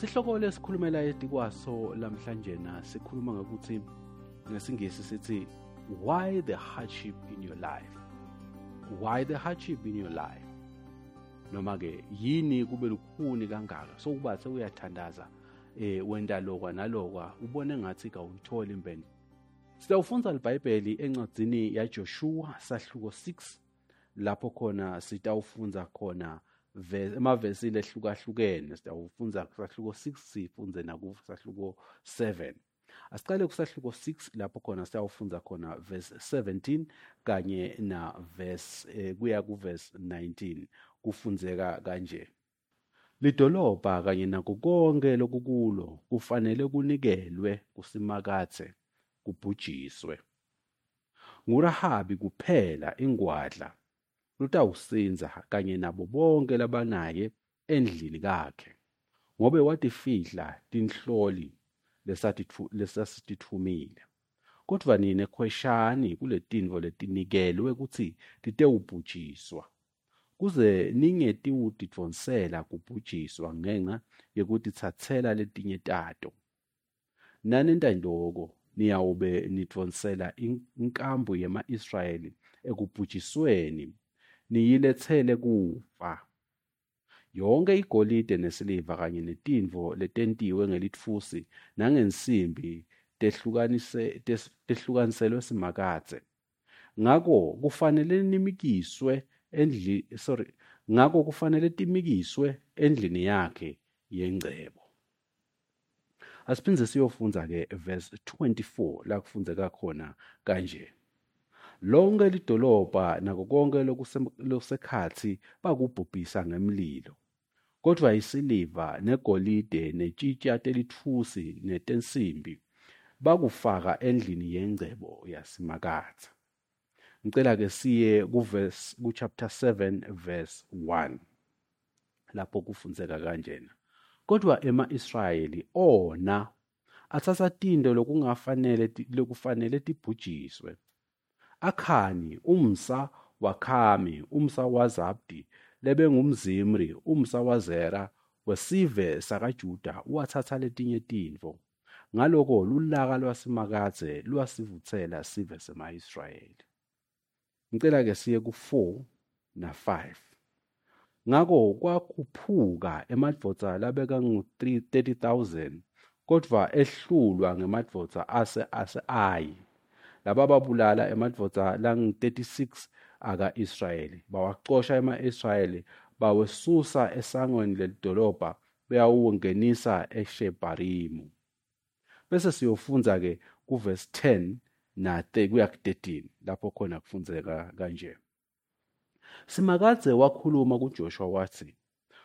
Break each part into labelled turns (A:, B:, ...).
A: sihloko lesikhulumela etikwaso lamhlanje na sikhuluma ngokuthi ngesingisi sithi why the hardship in your life? Why the hardship in your life? Noma ke yini kube lukhuni kangaka? Sokuba sewuyathandaza eh wenda lokwa nalokwa ubone ngathi kawuyithola impendulo Sitawufundza libhayibheli encwadzini yaJoshua sahluko 6 lapho khona sitawufundza khona emavesini ehlukahlukene sitawufundza kusahluko 6 sifunze nakusahluko 7 Asicale kusahluko 6 lapho khona sitawufundza khona verse 17 kanye na verse eh, kuya ku verse 19 kufundzeka kanje. Lidolobha kanye nako konke lokukulo kufanele kunikelwe kusimakathe kubhujiswe. Ngurahabi kuphela ingwadla lutawusinza kanye nabo bonke labanaye endlini kakhe. Ngobe watifihla tinhloli lesasitithumile. Kodvwa nine khweshani kuletintfo letinikelwe kutsi titewubhujiswa. Kuze ningetiwutidvonsela kubhujiswa ngenca yekutitsatsela letinye tato. Nanentandoko niyawube nidonsela inkambu yema-Israyeli ekubhujisweni? Niyilethele kufa. Yonke igolide nesiliva kanye netintfo letentiwe ngelitfusi nangensimbi tehlukaniselwe simakatse ngako kufanele nimikiswe endli sorry ngako kufanele timikiswe endlini yakhe yengcebo. Asiphinde siyofunda-ke verse 24 la kufundzeka khona kanje. Lonke lidolobha nako konke lokusekhathi bakubhubhisa ngemlilo. Kodwa isiliva negolide netshitsha telithusi netensimbi bakufaka endlini yengcebo yasimakatha. Ngicela ke siye kuverse ku chapter 7 verse 1 lapho kufundzeka kanjena. Kodwa ema-Israyeli ona athatha tinto lokungafanele lokufanele tibhujiswe. Akhani umsa waKhami umsa waZabdi lebengumZimri umsa waZera wesive sakaJuda wathatha letinye tintfo. Ngaloko lulaka lwasemakadze lwasivutsela sive sema-Israyeli. Ngicela ke siye ku-4 na 5. Ngako kwakhuphuka emadvodza labekangu-30,000 kodvwa ehlulwa ngemadvodza ase-Ayi labababulala emadvodza langu-36 aka-Israyeli bawacosha ema-Israyeli bawesusa esangweni lelidolobha beyawungenisa eShebharimu. Bese siyofundza-ke kuvesi 10 na kuya ku-13 lapho khona kufundzeka kanje. Simakadze wakhuluma kuJoshua wathi,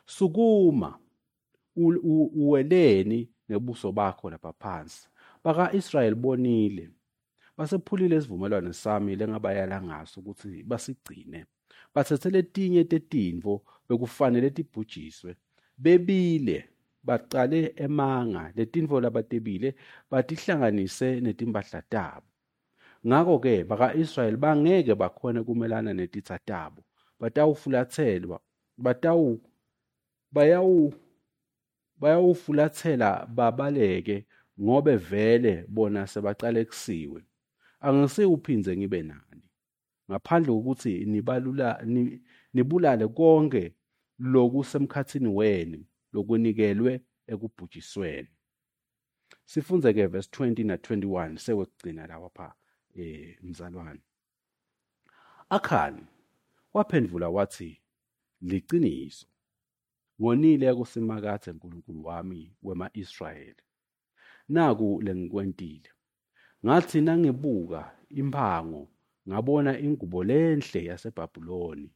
A: Sukuma, uweleni ngebuso bakho lapha phansi. Baka-Israyeli bonile, basephulile isivumelwano sami lengabayala ngaso ukuthi basigcine. Bathethe letinye tetintfo bekufanele tibhujiswe. Bebile, bacale emanga letintfo labatebile batihlanganise netimphahla tabo. Ngako-ke baka-Israyeli bangeke bakhone kumelana netitsa tabo batawufulathelwa batawu bayawu bayawufulathela babaleke ngobe vele bona sebaqalekisiwe angisiwuphindze ngibe nani ngaphandle kokuthi nibalula nibulale konke lokusemkhathini wenu lokunikelwe ekubhujisweni sifunze ke verse 20 na 21 sewekugcina lawa pha eh mzalwane akhani Waphendula wathi, Liqiniso, ngonile kusimakathe Nkulunkulu wami wema-Israyeli. Naku lengikwentile. Ngathi nangibuka impango ngabona ingubo lenhle yaseBhabhiloni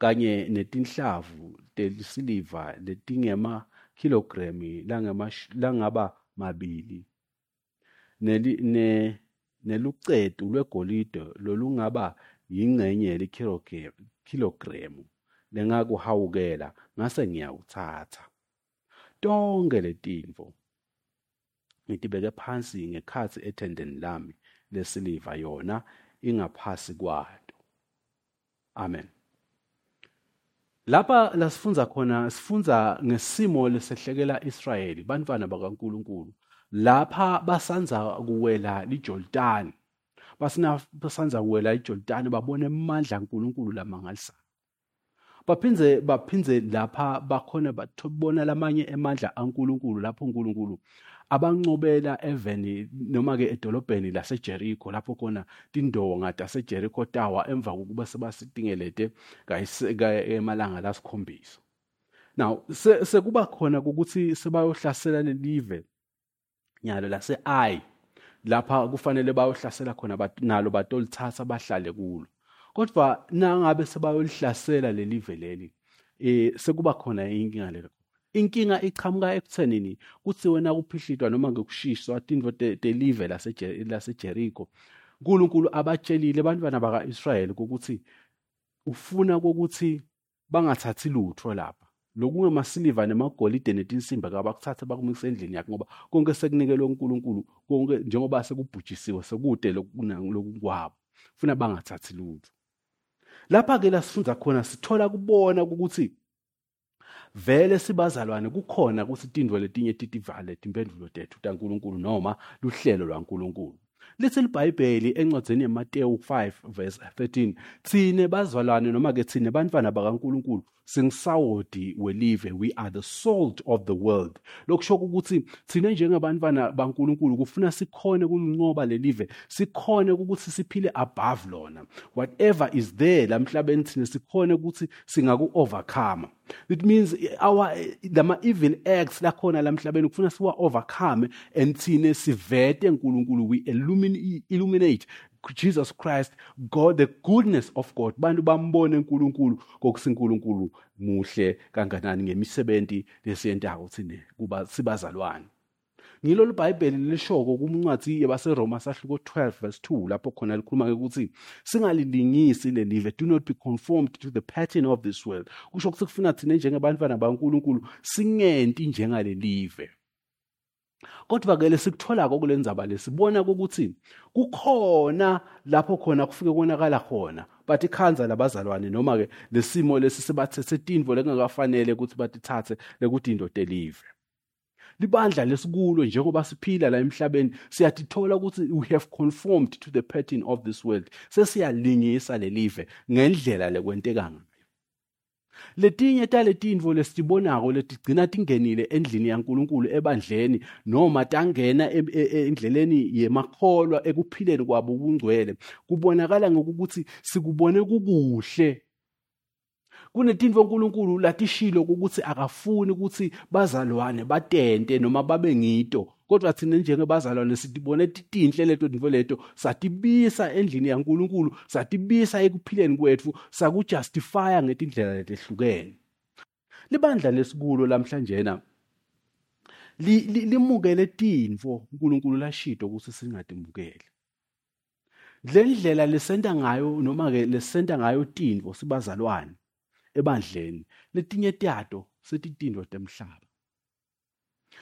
A: kanye netinhlavu tesiliva letingemakhilogremu langaba mabili nelucetu lwegolide lolungaba yingxenye yelikhilogremu lengakuhawukela ngase ngiyawuthatha. Tonke letintfo ngitibeke phansi ngekhatsi ethendeni lami lesiliva yona ingaphasi kwato. Amen. lapha la sifunza khona sifunza ngesimo lesehlekela Israyeli bantwana bakaNkuluNkulu lapha basanza kuwela iJordani basina basanza kuwela iJordani babona amandla kaNkuluNkulu lamangalisayo baphindze baphindze lapha bakhona bathola lamanye emandla kaNkuluNkulu lapho uNkulunkulu abancobela eveni noma ke edolobheni laseJericho lapho khona tindonga taseJericho Tower emva kokuba sebasitingelete emalanga lasikhombisa. Now sekuba khona ukuthi sebayohlasela lelive nyalo lase-ai lapha kufanele bayohlasela khona nalo batolithatha bahlale kulo. Kodwa nangabe sebayolihlasela lelive leli eh sekuba khona inkinga lelo inkinga ichamuka ekuthenini kuthi wena kuphihlidwa noma ngokushiswa tindvo telive laseJericho uNkulunkulu abatshelile abantwana baka-Israyeli ukuthi ufuna kokuthi bangathathi lutho lapha. Lokungemasiliva nemagolide netinsimbi kabakuthathe bakumise endlini yakhe ngoba konke sekunikelwe uNkulunkulu konke njengoba sekubhujisiwe sekude lokunkwabo ufuna bangathathi lutho. Lapha ke la sifunza khona sithola kubona ukuthi vele sibazalwane kukhona ukuthi tindvo letinye titivale timpendulo tethu taNkulunkulu noma luhlelo lwaNkulunkulu. Lithi libhayibheli encwadzeni yemateyu 5 verse 13 thine bazalwane noma ke thine bantwana bakaNkulunkulu singisawodi welive we live, we are the salt of the world. Lokusho ukuthi thina njengebantwana baNkulunkulu kufuna sikhone kulinqoba lelive sikhone ukuthi siphile above lona. Whatever is there lamhlabeni thina sikhone ukuthi singaku overcome it means our lama evil acts lakhona lamhlabeni kufuna siwa overcome and thine sivete uNkulunkulu we illuminate Jesus Christ God the goodness of God. Bantu bambone uNkulunkulu kokusinkulunkulu muhle kanganani ngemisebenzi lesiyentako thine kuba sibazalwane. Ngilo libhayibheli lishoko kumncwadi yabaseroma sahluko 12 verse 2 lapho khona likhuluma ukuthi singalilingisi lelive do not be conformed to the pattern of this world. Kusho ukuthi kufuna thina njengebantwana baNkulunkulu singenti njengalelive. kodwa ke lesikutholako kule ndzaba lesibona ukuthi kukhona lapho khona kufike konakala khona bathi khanza labazalwane noma ke lesimo lesi sibathethe tindvo lekungakafanele ukuthi batithathe lekuthi indoda elive. Libandla lesikulo njengoba siphila la emhlabeni siyatithola ukuthi we have conformed to the pattern of this world sesiyalingisa lelive ngendlela lekwenteka ngayo letinye taletintfo lesitibonako letigcina tingenile endlini yaNkulunkulu ebandleni noma tangena e, e, e, endleleni yemakholwa ekuphileni kwabo kungcwele kubonakala ngokuthi sikubone kukuhle. Kunetintfo uNkulunkulu latishilo ukuthi akafuni ukuthi bazalwane batente noma babe ngito. Kodwa thina njengebazalwane sitibone titinhle leto tintfo leto satibisa endlini yaNkulunkulu satibisa ekuphileni kwethu sakujustifya ngetindlela letehlukene. Libandla lesikulo lamhlanjena limukele tintfo uNkulunkulu lashito ukuthi singatimukele. Le ndlela lesenta ngayo noma ke lesenta ngayo tintfo sibazalwane ebandleni letinye tato setitindwa temhlaba.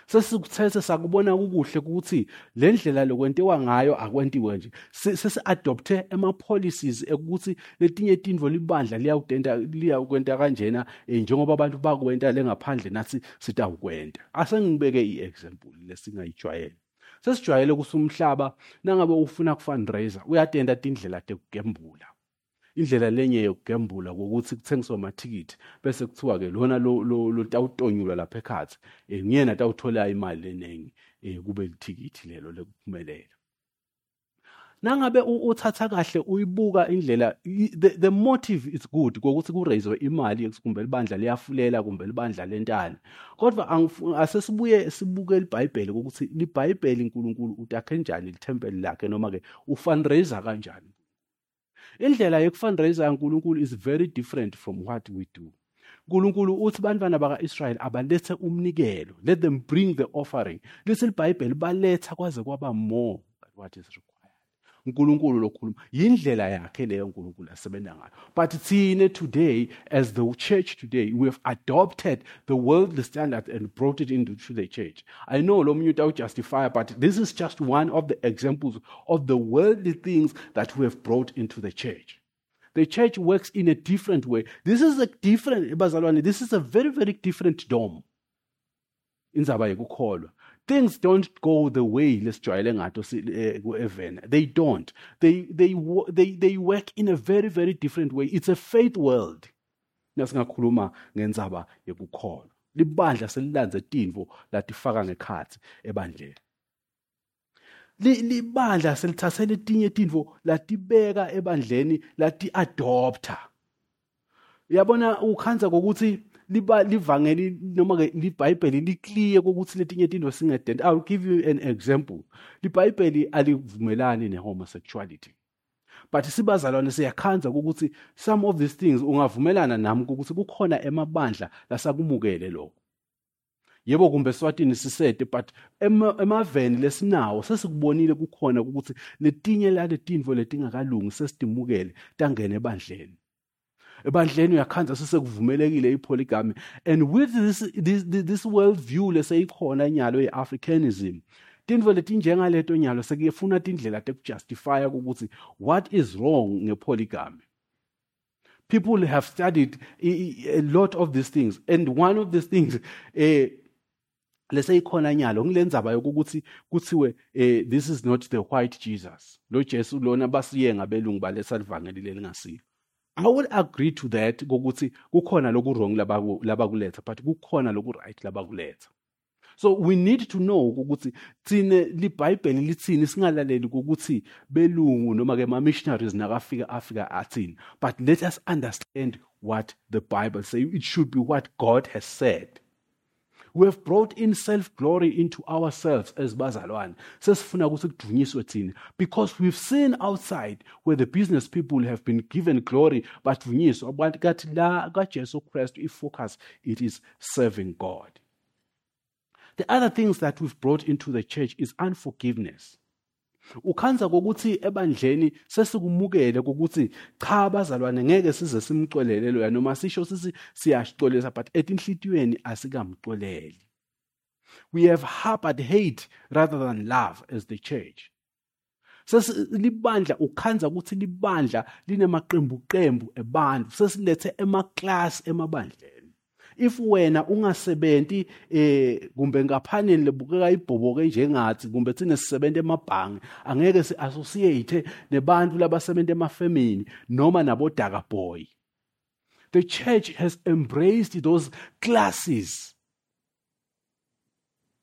A: Sesikuthethe sakubona kukuhle ukuthi le ndlela lokwentiwa ngayo akwentiwe nje. Sesi-adopthe ama-policies ekuthi letinye tindvo libandla liyakwenta kanjena um njengoba abantu bakwenta lengaphandle nathi sitawukwenta. Asengibeke i-example lesingayijwayele. Sesijwayele ukuthi umhlaba nangabe ufuna kufundraiser uyatenda tindlela tekugembula. Indlela lenye yokugembula ngokuthi kuthengiswa amathikithi bese kuthiwa ke lona lo tawutonyulwa lapha ekhathi eh ngiyena tawuthola imali eningi eh kube lithikithi lelo lekuphumelela. Nangabe uthatha kahle uyibuka indlela the, the motive is good kokuthi kuraise imali kumbe libandla liyafulela kumbe libandla lentana kodwa asesibuye sibuke libhayibheli ukuthi libhayibheli uNkulunkulu utakhe njani lithempeli lakhe noma ke ufundraiser kanjani. Indlela yokufundraiser yaNkulunkulu is very different from what we do. uNkulunkulu uthi bantwana baka-Israyeli abalethe umnikelo let them bring the offering. Lithi libhayibheli baletha kwaze kwaba more than what is required uNkulunkulu lokhuluma yindlela yakhe leyo uNkulunkulu asebenza ngayo but today as the church today we have adopted the worldly standard and brought it into the church i know lo mnye justify but this is just one of the examples of the worldly things that we have brought into the church The church works in a different way. This is a different, bazalwane, this is a very, very different dome. Indzaba yekukholwa. Things don't go the way lesijwayele ngato ku-Even. They don't. They, they, they, they work in a very, very different way. It's a faith world. Nasingakhuluma ngendzaba yekukholwa. Libandla selilandze tintfo latifaka ngekhatsi ebandleni. libandla selithathe letinye tintfo latibeka ebandleni lati-adopta yabona ukhanza kokuthi liba livangeli noma ke libhayibheli liclear kokuthi letinye tintfo singedent. I'll give you an example. Libhayibheli alivumelani ne-homosexuality but sibazalwane siyakhanza ukuthi some of these things ungavumelana nami ukuthi kukhona emabandla lasakumukele lokho yebo kumbe swatini sisede but emaveni lesinawo sesikubonile kukhona ukuthi letinye laletinto letingakalungi sesidimukele tangena ebandleni. Ebandleni uyakhanza sesekuvumelekile ipolygamy and with this, this, this world view leseyikhona inyalo ye-africanism tintfo letinjengaleto nyalo sekuyefuna tindlela tekujustifya ukuthi what is wrong ngepolygamy people have studied a lot of these things. And one of these things eh, leseyikhona nyalo ngilendzaba yokuthi kuthiwe eh, this is not the white jesus. Lo jesu lona basiye ngabelungu balesa livangeli lelingasiyo I would agree to that kokuthi kukhona loku wrong labakuletha but kukhona loku right labakuletha. So we need to know ukuthi thine libhayibheli lithini singalaleli ukuthi belungu noma ke ma-missionaries nakafika afrika athini. But let us understand what the bible say. It should be what god has said. We have brought in self-glory into ourselves as bazalwane. Sesifuna ukuthi kudunyiswe because we've seen outside where the business people have been given glory badunyiswa kathi la kajesu i-focus it is serving god. The other things that we've brought into the church is unforgiveness ukhanza kokuthi ebandleni sesikumukele kokuthi cha bazalwane ngeke size simxolele loya noma sisho sithi siyashixolisa but etinhlitiyweni asikamxoleli. We have harbored hate rather than love as the church. Sesilibandla ukhanza ukuthi libandla linemaqembu qembu ebantu sesilethe emaklasi emabandleni. If wena ungasebenti eh kumbe ngaphaneni lebukeka ibhoboke njengathi kumbe thina sisebenta emabhange angeke si-associate nebantu labasebenta emafemini noma nabodaka boy. The church has embraced those classes.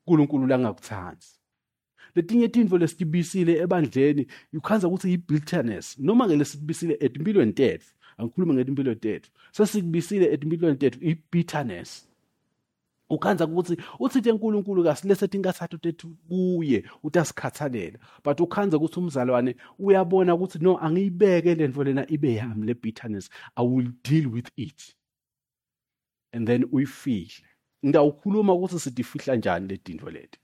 A: uNkulunkulu langakuthandi letinye tintfo lesitibisile ebandleni ukhanza ukuthi yi-bitterness noma ke lesitibisile etimpilweni tethu angikhulume ngetimpilo tethu sesikubisile etimpilweni tethu i-bitterness ukhanza ukuthi uthithe uNkulunkulu kasilethe tinkathathu tethu kuye uthi asikhathalela. But ukhanza ukuthi umzalwane uyabona ukuthi no angiyibeke le nto lena ibe yami le bitterness. I will deal with it. And then uyifihle ngidawukhuluma ukuthi sitifihla njani le tinto leti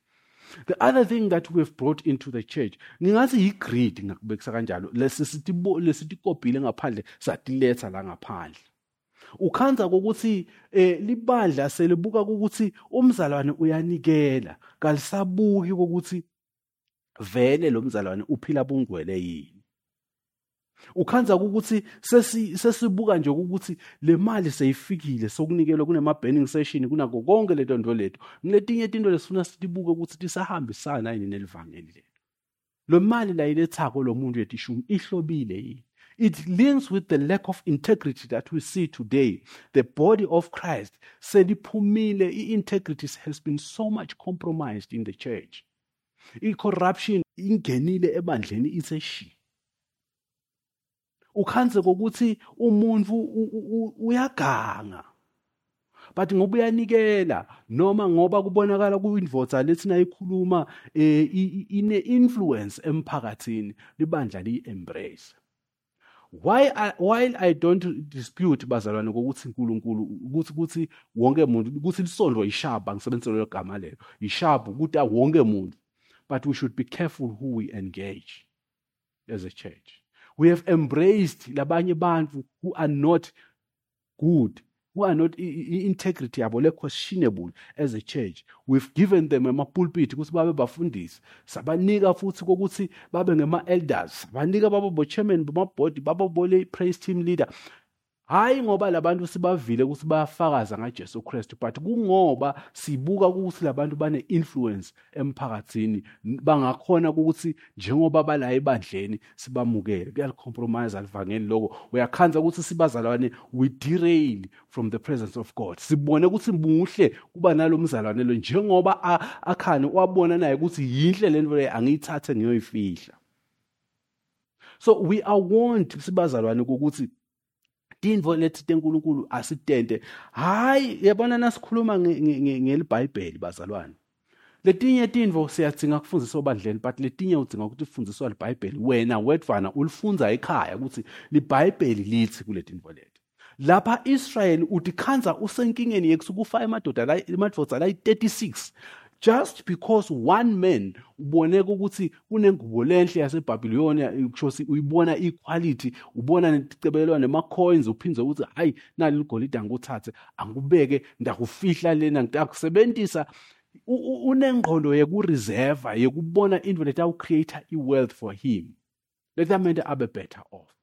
A: the other thing that we've brought into the church ngingathi yi-greed ngakubekisa kanjalo. Lesitikobhile ngaphandle satiletha la ngaphandle. Ukhanza kokuthi eh libandla selibuka ukuthi umzalwane uyanikela kalisabuki kokuthi vele lo mzalwane uphila bungcwele yini. Ukhanza ukuthi sesibuka nje ukuthi le mali seyifikile sokunikelwa kunema-burning session kunako konke leto nto letho ngiletinye tinto lesifuna sitibuke ukuthi tisahambisana yini nelivangeli lelo lo mali layilethako lo muntu yetishumi ihlobile yini It links with the lack of integrity that we see today. The body of Christ, seliphumile, integrity has been so much compromised in the church. I-corruption ingenile ebandleni iseshi ukhanze kokuthi umuntu uyaganga. But ngoba uyanikela noma ngoba kubonakala kuyindvodza lethi nayikhuluma eh, ine influence emphakathini libandla liyi-embrace while i don't dispute bazalwane kokuthi uNkulunkulu ukuthi ukuthi wonke umuntu ukuthi lisondlo yishaba ngisebenzisela lo gama lelo yishaba ukuthi wonke umuntu but we should be careful who we engage as a church. We have embraced labanye bantu who are not good who are not i-integrity yabo le-questionable as a church. We've given them amapulpit ukuthi babe bafundisi. Sabanika futhi kokuthi babe ngema-elders. Sabanika baba bo-chairman bamabhodi baba bole-praise team leader. Hayi ngoba labantu sibavile ukuthi bayafakaza ngaJesu Kristu but kungoba sibuka ukuthi labantu bane influence emphakathini bangakhona ukuthi njengoba bala ebandleni sibamukele. Kuyalicompromise alivangeni lokho. Uyakhanza ukuthi sibazalwane we derail from the presence of God. Sibone ukuthi muhle kuba nalomzalwane lo njengoba akhane wabona naye ukuthi yinhle lento le angiyithathe ngiyoyifihla so we are warned sibazalwane ukuthi tintfo leti tenkulunkulu asitente. Hayi yabona nasikhuluma ngelibhayibheli bazalwane. Letinye tintfo siyadzinga kufundiswa obandleni but letinye udzinga ukuthi ufundiswa libhayibheli. Wena wedvana ulifunza ekhaya ukuthi libhayibheli lithi kule tintfo leti lapha israyeli uthi khanza usenkingeni yekusukufa emadodana layi-36 just because one man uboneka ukuthi kunengubo lenhle yasebhabhiliyoni kusho uyibona equality ubona necebelelwa nema-coins uphindze ukuthi hayi nali ligolide angikuthathe angikubeke ndakufihla lena ngitakusebenzisa unengqondo yekureserva yekubona into let awucreator i-wealth for him. Let that man abe better off.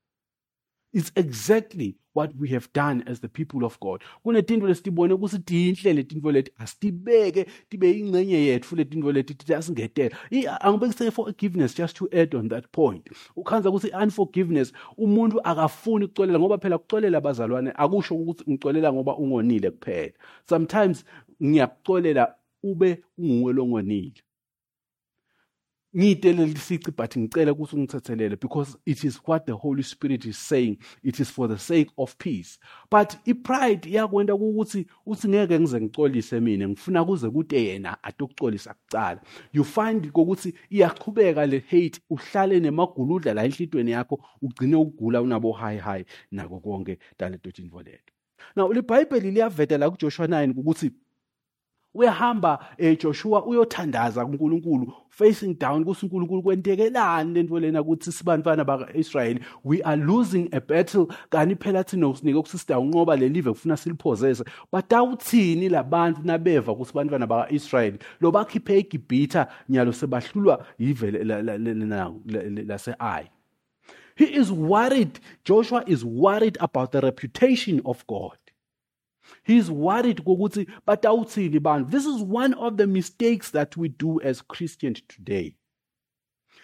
A: It's exactly what we have done as the people of God. Kunetinto lesitibone ukuthi tinhle letinto leti asitibeke tibe ingcenye yethu letinto leti tithi asingetela. Angibekise forgiveness just to add on that point. Ukhanza ukuthi unforgiveness umuntu akafuni ukucolela ngoba phela ukucolela abazalwane akusho ukuthi ngicolela ngoba ungonile kuphela. Sometimes ngiyakucolela ube unguwe longonile. Ngiyitelele isici but ngicela ukuthi ungithethelele because it is what the holy spirit is saying. It is for the sake of peace. But ipride iyakwenta ukuthi uthi ngeke ngize ngicolise mina ngifuna kuze kude yena atokucolisa kucala you find kokuthi iyaqhubeka le hate uhlale nemaguludla la enhlitweni yakho ugcine ukugula unabo high high nako konke taleto tinvo leto now libhayibheli liyaveta la kujoshua 9 ukuthi uyahamba eh Joshua uyothandaza kuNkulunkulu facing down kuthi uNkulunkulu kwentekelani lento lena ukuthi sibantwana bakaIsrael we are losing a battle. Kani phela thina usinike ukuthi sidawunqoba le live kufuna siliphozese. Batawuthini labantu nabeva ukuthi bantwana bakaIsrael lo bakhiphe eGibhitha nyalo sebahlulwa yive lase Ai He is worried Joshua is worried about the reputation of God. He's worried ukuthi batawuthini bantu. This is one of the mistakes that we do as Christians today.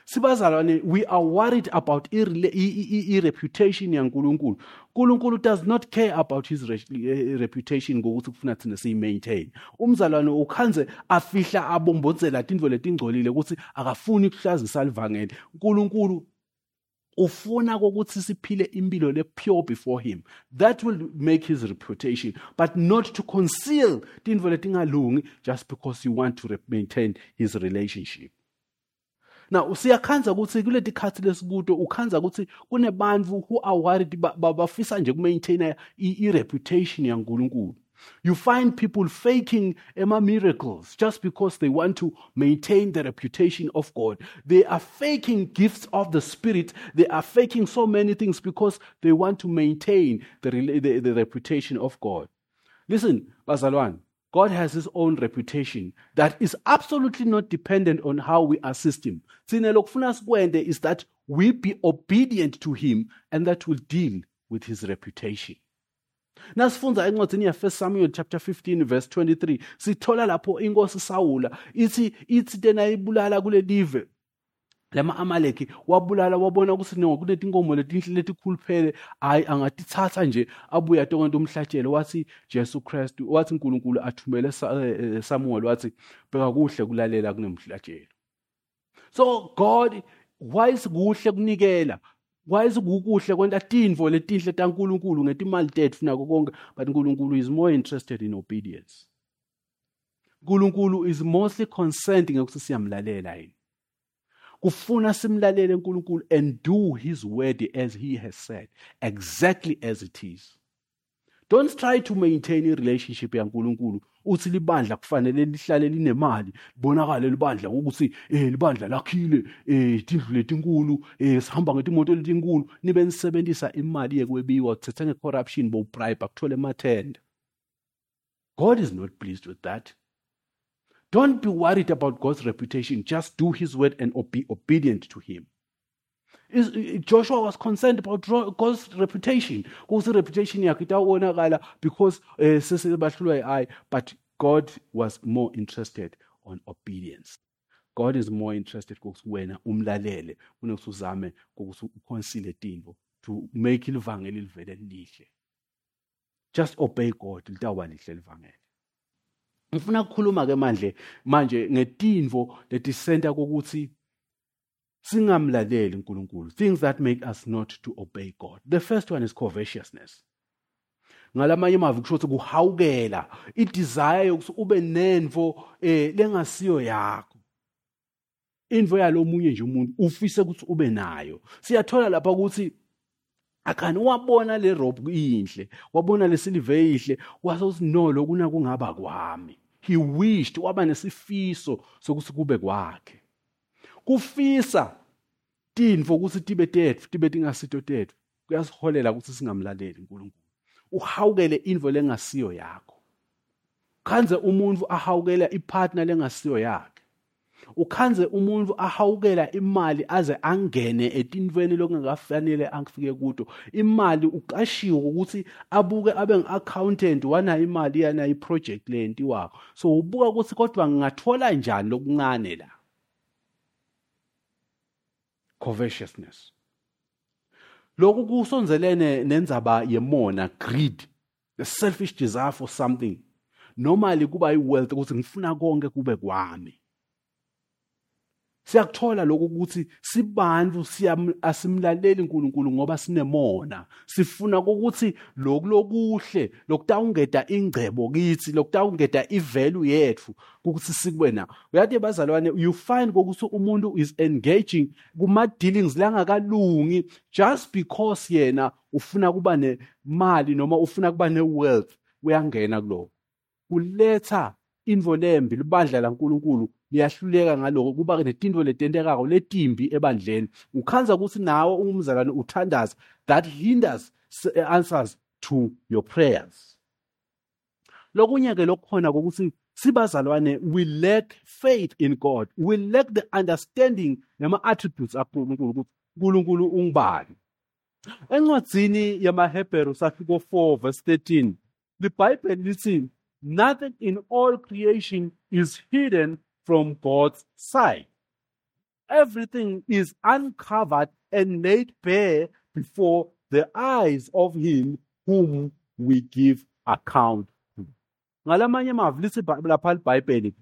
A: Sibazalwane, we are worried about i-reputation yankulunkulu. uNkulunkulu does not care about his eh, reputation ngokuthi kufuna thina siyi-maintain. Umzalwane ukhanze afihla abombonzela tindvo letingcolile ukuthi akafuni ukuhlazisa livangeli. uNkulunkulu ufuna kokuthi siphile impilo le pure before him. That will make his reputation but not to conceal tintfo letingalungi just because you want to maintain his relationship. Now siyakhanza ukuthi kuleti khathi lesikuto ukhanza ukuthi kunebantu who are worried bafisa nje kumaintaina i-reputation yankulunkulu you find people faking Emma miracles just because they want to maintain the reputation of God. They are faking gifts of the Spirit. They are faking so many things because they want to maintain the, the, the reputation of God. Listen, Bazalwan, God has his own reputation that is absolutely not dependent on how we assist him. Is that we be obedient to him and that will deal with his reputation. Nasifunda encwadini ya1 Samuel chapter 15 verse 23 sithola lapho inkosi Sawula ithi ithi tena ibulala kule live lama amaleki wabulala wabona ukuthi no kunetinkomo letinhle letikhuluphele hayi angatithatha nje abuya tonke umhlatshelo. Wathi Jesu Christ wathi uNkulunkulu athumele eh, Samuel wathi bheka kuhle kulalela kunemhlatshelo. So God why kuhle kunikela? Wayezikukuhle kwenta tintfo letinhle tankulunkulu ngetimali tetfu nako konke but unkulunkulu is more interested in obedience. Unkulunkulu is mostly concerned ngekuthi siyamlalela yini kufuna simlalele unkulunkulu and do his word as he has said exactly as it is. Don't try to maintain i-relationship yankulunkulu uthi libandla kufanele lihlale linemali libonakale libandla ngokuthi eh libandla lakhile eh tindlu letinkulu eh sihamba ngetimoto letinkulu nibe nisebenzisa imali yekwebiwa uthethe ngecorruption bo bribe akuthole emathenda God is not pleased with that. Don't be worried about God's reputation. Just do his word and be obedient to him. Joshua was concerned about God's reputation. God's reputation because uh, but God was more interested on obedience. God is more interested kokuthi wena umlalele kunokuthi uzame kokuthi ukhonsile tintfo to make ilivangeli livele lihle. Just obey God litawuba lihle livangeli. Ngifuna ukukhuluma ke manje manje ngetintfo letisenta kokuthi singamlaleli uNkulunkulu things that make us not to obey God. The first one is covetousness. Ngalamanye amazwi kusho ukuthi kuhawukela idesire yokuthi ube nenvo eh lengasiyo yakho. Indvo yalomunye nje umuntu ufise ukuthi ube nayo. Siyathola lapha ukuthi akhani wabona le robe inhle wabona le silver ihle wasokuthi no lokuna kungaba kwami. He wished waba nesifiso sokuthi kube kwakhe. Kufisa tintfo ukuthi tibe tetfu tibe tingasito tetfu kuyasiholela ukuthi singamlaleli uNkulunkulu uhawukele indvo lengasiyo yakho. Khanze umuntu ahawukela ipartner lengasiyo yakhe. Ukhanze umuntu ahawukela imali aze angene etintweni lokungakafanele afike kuto. Imali uqashiwe ukuthi abuke abe ngi-accountant wanayo imali yanayo iproject le ntiwako so ubuka ukuthi kodwa ngingathola njani lokuncane la? Covetousness. Lokhu kusonzelene nendzaba yemona greed the selfish desire for something. Normally kuba i-wealth ukuthi ngifuna konke kube kwami. Siyakuthola lokho ukuthi sibantu asimlaleli uNkulunkulu ngoba sinemona. Sifuna ukuthi lokulokuhle lokutawungeda ingcebo kithi lokutawungeda ivalue yethu ukuthi sikube na uyathi bazalwane you find ukuthi umuntu is engaging kuma dealings langakalungi just because yena ufuna kuba nemali noma ufuna kuba newealth uyangena kuloko kuletha invo lembi libandla laNkulunkulu liyahluleka ngaloko kuba netinto letentekako letimbi ebandleni. Ukhanza ukuthi nawe ungumzalwane uthandaza that hinders answers to your prayers. Lokunye ke lokukhona kokuthi sibazalwane we lack faith in God. We lack the understanding nama attributes kaNkulunkulu ukuthi uNkulunkulu ungubani. Encwadzini yamaHebheru safika 4 verse 13 libhayibheli lithi nothing in all creation is hidden from God's sight. Everything is uncovered and laid bare before the eyes of him whom we give account to. Ngalamanye amazwi lithi lapha iBhayibheli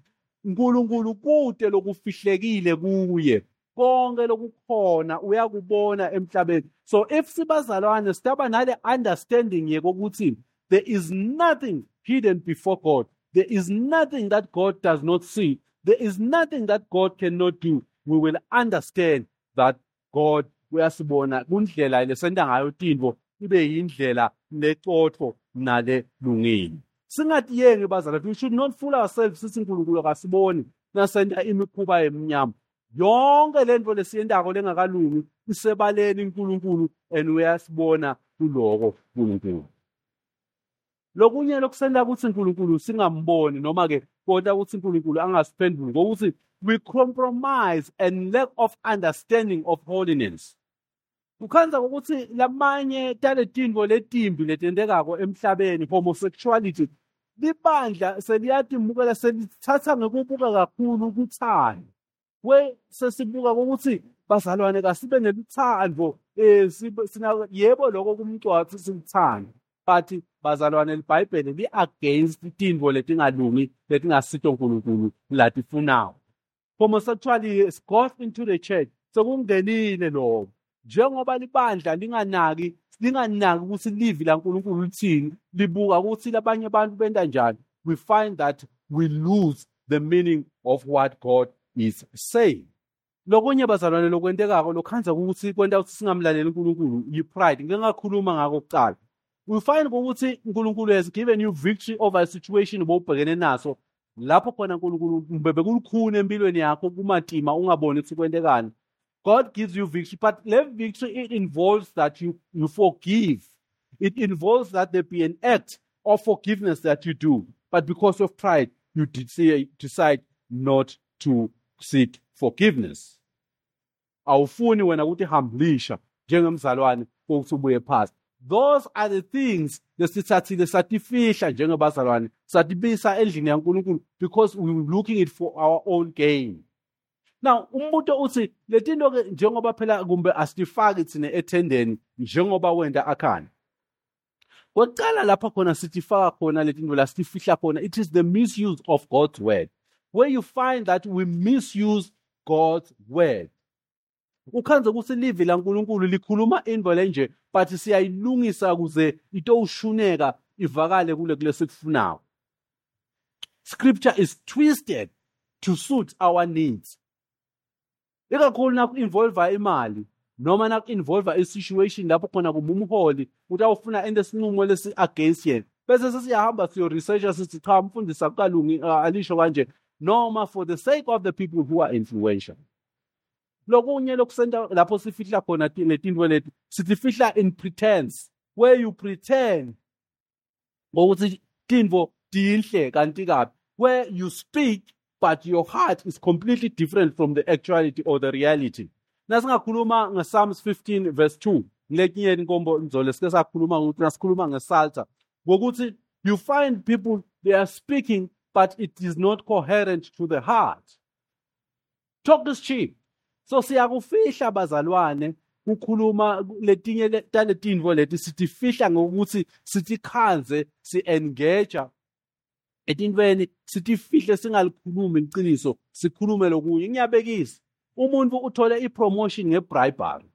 A: uNkulunkulu kude lokufihlekile kuye konke lokukhona uyakubona emhlabeni so if sibazalwane sitaba nale understanding yekokuthi there is nothing hidden before God. There is nothing that God does not see. There is nothing that God cannot do. We will understand that God uyasibona kundlela lesenta ngayo tintfo ibe yindlela lecotho nale lungile singatiyeki bazala we should not fool ourselves sithi unkulunkulu akasiboni. Nasenta imikhuba emnyama. Yonke le nto lesiyentako lengakalungi isebaleni unkulunkulu and uyasibona kuloko nkulunkulu lokunye lokusenta ukuthi unkulunkulu singamboni noma-ke kodwa ukuthi uNkulunkulu angasiphenduli ngokuthi we compromise and lack of understanding of holiness. Ukhanza ukuthi lamanye taletinto letimbi letentekako emhlabeni homosexuality libandla seliyatimukela selithatha ngekubuka kakhulu ukuthanda we sesibuka ukuthi bazalwane kasibe neluthando um yebo lokho kumcwathi silithanda but bazalwane libhayibheli li-against tintfo letingalungi letingasito nkulunkulu latifunayo homosexuality is got into the church. Sekungenile lokho njengoba libandla linganaki linganaki ukuthi livi lankulunkulu lithini libuka ukuthi labanye abantu benta njani we find that we lose the meaning of what god is saying. Lokunye bazalwane lokwentekako lokhanza ukuthi kwenta ukuthi singamlaleli unkulunkulu yi-pride. Ngike ngakhuluma ngako kucala we find ukuthi uNkulunkulu has given you victory over a situation obubhekene naso lapho khona uNkulunkulu bekulukhuni empilweni yakho kumatima ungaboni ukuthi kwentekani God gives you victory but le victory it involves that you you forgive it involves that there be an act of forgiveness that you do but because of pride, you decide not to seek forgiveness. Awufuni wena ukuthi hamblisha njengemzalwane kokuthi ubuye phansi. Those are the things lesithathile satifihla njengebazalwane satibisa endlini yaNkulunkulu because we were looking it for our own gain. Now umuntu uthi letinto ke njengoba phela kumbe asifaki thina ethendeni njengoba wenda akhani. Kwaqala lapha khona sithifaka khona letinto la sitifihla khona it is the misuse of God's word where you find that we misuse God's word. ukhanze ukuthi livi laNkulunkulu likhuluma into lenje but siyayilungisa ukuze into ushuneka ivakale kule kule sikufunayo. Scripture is twisted to suit our needs. ikakhulu naku-involva imali noma naku-involva i-situation lapho khona kuma umholi ukuthi awufuna ente sinqumo lesi-against yena bese sesiyahamba siyo-researcha sithi cha mfundisi akukalungi alisho kanje noma for the sake of the people who are influential lokunye lokusenta lapho sifihla khona letinto leti sitifihla in pretense where you pretend ngokuthi tinto tinhle kanti kabi. Where you speak but your heart is completely different from the actuality or the reality. Nasingakhuluma ngePsalms 15 verse 2 ngilekinye inkombo nzolo sike sakhuluma ukuthi nasikhuluma ngesalta ngokuthi you find people they are speaking but it is not coherent to the heart. Talk is cheap so siyakufihla bazalwane kukhuluma letinye taletinvo leti sitifihla ngokuthi sitikhanze si-engager etintweni sitifihle singalikhulumi iqiniso sikhulume lokunye. Ngiyabekisa umuntu uthole ipromotion ngebribery.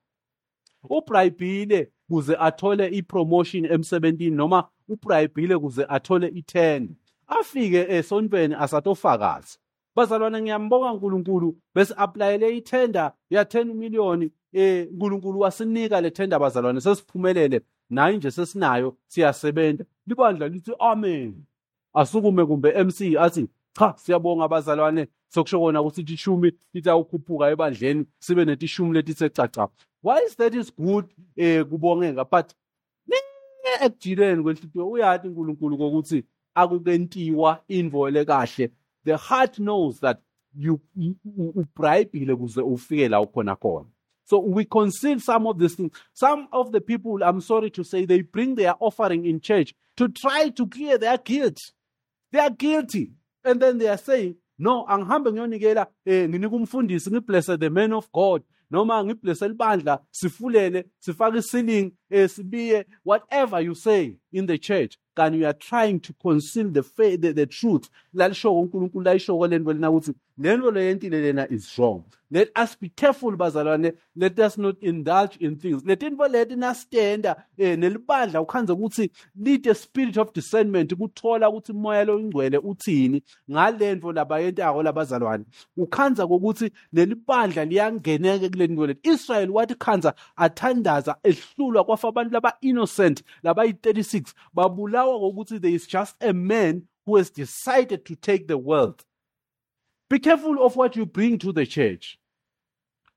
A: Ubribile kuze athole ipromotion emsebentini noma ubribile kuze athole ithenda afike esontweni asatofakaza bazalwane ngiyambonga uNkulunkulu. Bese applyele ithenda ya 10 million eh uNkulunkulu wasinika le tender bazalwane sesiphumelele. Nayo nje sesinayo siyasebenza libandla lithi amen. Asukume kumbe MC athi cha siyabonga abazalwane sokusho kona ukuthi ishumi litawukhuphuka ebandleni sibe netishumi letithe caca why is that is good? Eh kubongeka but ekujileni kwenhlitiyo uyathi uNkulunkulu kokuthi akukentiwa invole kahle. The heart knows that you ubribile kuze ufike la ukhona khona. So we conceal some of these things. Some of the people i'm sorry to say they bring their offering in church to try to clear their guilt. They are guilty. And then they are saying no angihambe ngiyonikela eh nginika umfundisi ngiblesse the man of god. Noma ngiblesse libandla sifulele sifake isiling eh sibiye whatever you say in the church kanti you are trying to conceal the faith, the, the truth. Lalisho uNkulunkulu layishoko lento lena ukuthi lento leyentile lena is wrong. Let us be careful bazalwane. Let us not indulge in things. Letinto leti nasitenda eh nelibandla ukhanze ukuthi lead a spirit of discernment ukuthola ukuthi umoya lo ingcwele uthini. Ngalento labayentako labazalwane ukhanza kokuthi nelibandla liyangeneke kule nto leti Israel wathi khanza athandaza ehlulwa kwafa abantu laba innocent labayi 36 babulawa ngokuthi there is just a man who has decided to take the world. Be careful of what you bring to the church.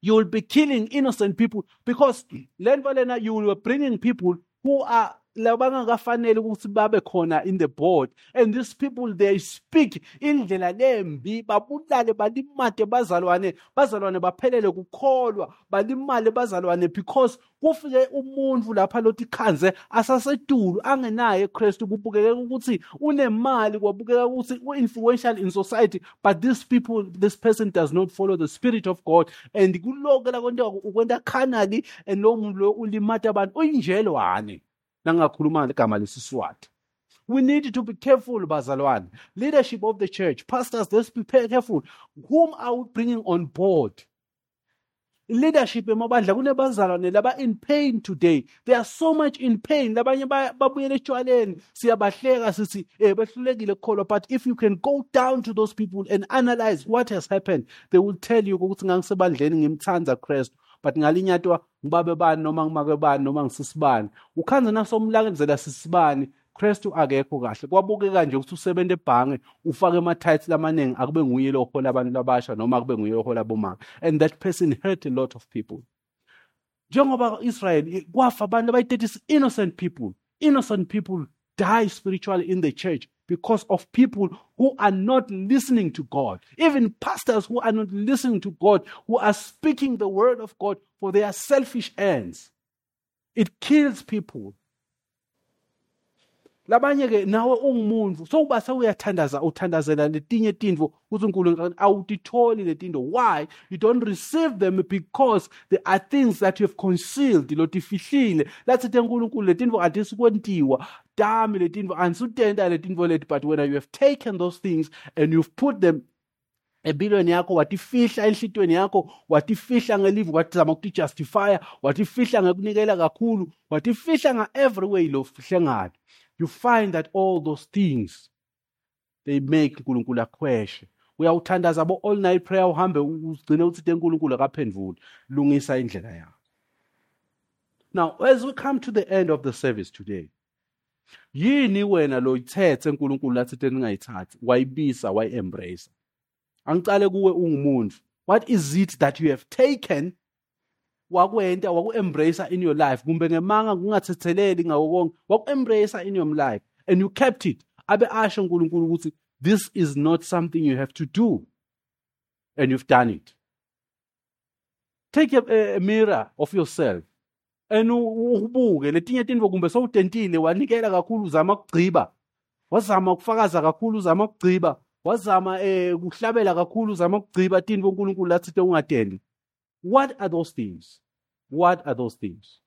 A: You will be killing innocent people because lena you will be bringing people who are labangakafanele ukuthi babe khona in the board and these people they speak indlela lembi babulale balimate bazalwane bazalwane baphelele kukholwa balimale bazalwane because kufike umuntu lapha lothi khanze asasetulu angenaye eKristu kubukeke ukuthi unemali kwabukeka ukuthi u-influential in society but these people this person does not follow the spirit of God. And kuloko la kwenta ukwenta carnally and lo muntu lo ulimata abantu. Uyinjelwane. Nangakhuluma igama lesiswati. We need to be careful bazalwane. Leadership of the church pastors let's be careful. Whom are we bringing on board? Leadership emabandla kunebazalwane laba in pain today. They are so much in pain. Labanye babuyela etshwaleni. Siyabahleka sithi eh behlulekile ukukholwa but if you can go down to those people and analyze what has happened they will tell you ukuthi ngangisebandleni ngimthanza Christ but ngalinyatwa ngibabe bani noma ngimake bani noma ngisisibani ukhanze nasomlakenzela sisibani Kristu akekho kahle. Kwabukeka nje ukuthi usebenza ebhange ufake ama-title amaningi akube nguye lo hola abantu labasha noma akube nguye ohola bomama and that person hurt a lot of people. Njengoba Israel kwafa abantu abayi-30 innocent people. Innocent people die spiritually in the church because of people who are not listening to God. Even pastors who are not listening to God, who are speaking the word of God for their selfish ends. It kills people. Labanye ke nawe ungumuntu sokuba sewuyathandaza uthandazela letinye tintfo kuthi unkulunkulu awutitholi letinto why? You don't receive them because there are things that you have concealed lotifihlile lathi unkulunkulu letinto atisikwentiwa dami letinto anisutenta letinto leti but when you have taken those things and you've put them empilweni yakho watifihla enhlitweni yakho watifihla ngelive watizama ukutijustifya watifihla ngekunikela kakhulu watifihla nga-every way lo fihle ngayo you find that all those things they make uNkulunkulu akhweshe. Uyawuthandaza bo all night prayer uhambe ugcine uthi uNkulunkulu akaphendvuli lungisa indlela yakho. Now as we come to the end of the service today yini wena lo ithethe uNkulunkulu lathi ningayithathi? Wayibisa wayi-embrace angicale kuwe ungumuntu what is it that you have taken wakwenta waku-embrace in your life. Kumbe ngemanga kungathetheleli ngawo konke. Waku-embrace in your life. And you kept it. Abe asho unkulunkulu ukuthi this is not something you have to do. And you've done it. Take a, a mirror of yourself and ubuke letinye tintfo kumbe sowutentile wanikela kakhulu uzama ukugciba. Wazama ukufakaza kakhulu uzama ukugciba. Wazama eh kuhlabela kakhulu uzama ukugciba tintfo unkulunkulu lathi ungatendi what are those things? What are those things?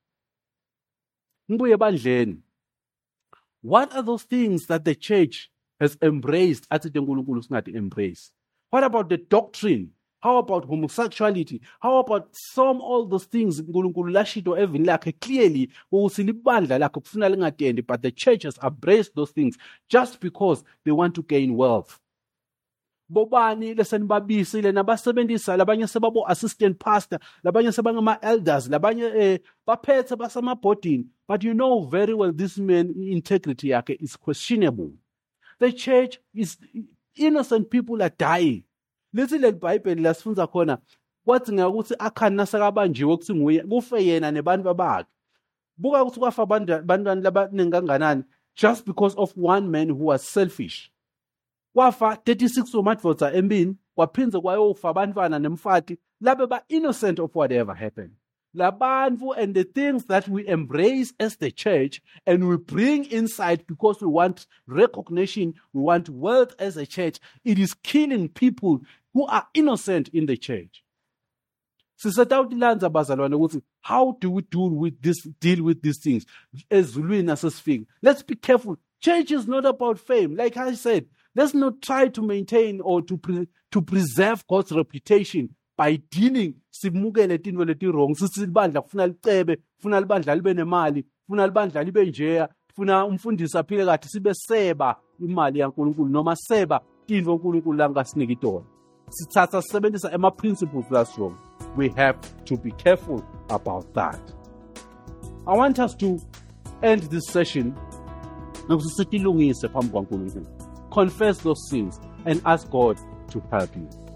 A: What are those things that the church has embraced embrace? What about the doctrine? How about homosexuality? How about some all those things uNkulunkulu lashito evini lakhe clearly ukuthi libandla lakhe but the church has embraced those things just because they want to gain wealth bobani lesenibabisile nabasebenzisa labanye sebabo assistant pastor labanye sebangama elders labanye eh, baphethe basemabhodini but you know very well this man integrity yakhe is questionable. The church is innocent people are dying. Lithi leli bhayibheli lasifunza khona kwathi ngakuthi akhani nasekabanjiwe ukuthi nguye kufe yena nebantu bakhe buka ukuthi kwafa bantwana labaningi kanganani just because of one man who was selfish. Kwafa 36 womadvodza embini kwaphinze kwayofa abantwana nemfati labe ba-innocent of whatever happened. Labantu and the things that we embrace as the church and we bring inside because we want recognition we want wealth as a church it is killing people who are innocent in the church. Sisetawutilanza bazalwane ukuthi how do we deal with this deal with these things? Ezulwini nasesifika let's be careful. Church is not about fame. Like i said Let's not try to maintain or to, pre to preserve God's reputation by dealing simukele tintfo leti-wrong sithi libandla kufuna licebe kufuna libandla libe nemali kufuna libandla libe njeya kufuna umfundisi aphile kahle sibe seba imali yankulunkulu noma seba tintfo unkulunkulu langasinika tona. Sithatha sisebenzisa ema-principles that's wrong we have to be careful about that. I want us to end this session nokuthi sitilungise phambi kwankulunkulu confess those sins, and ask God to help you.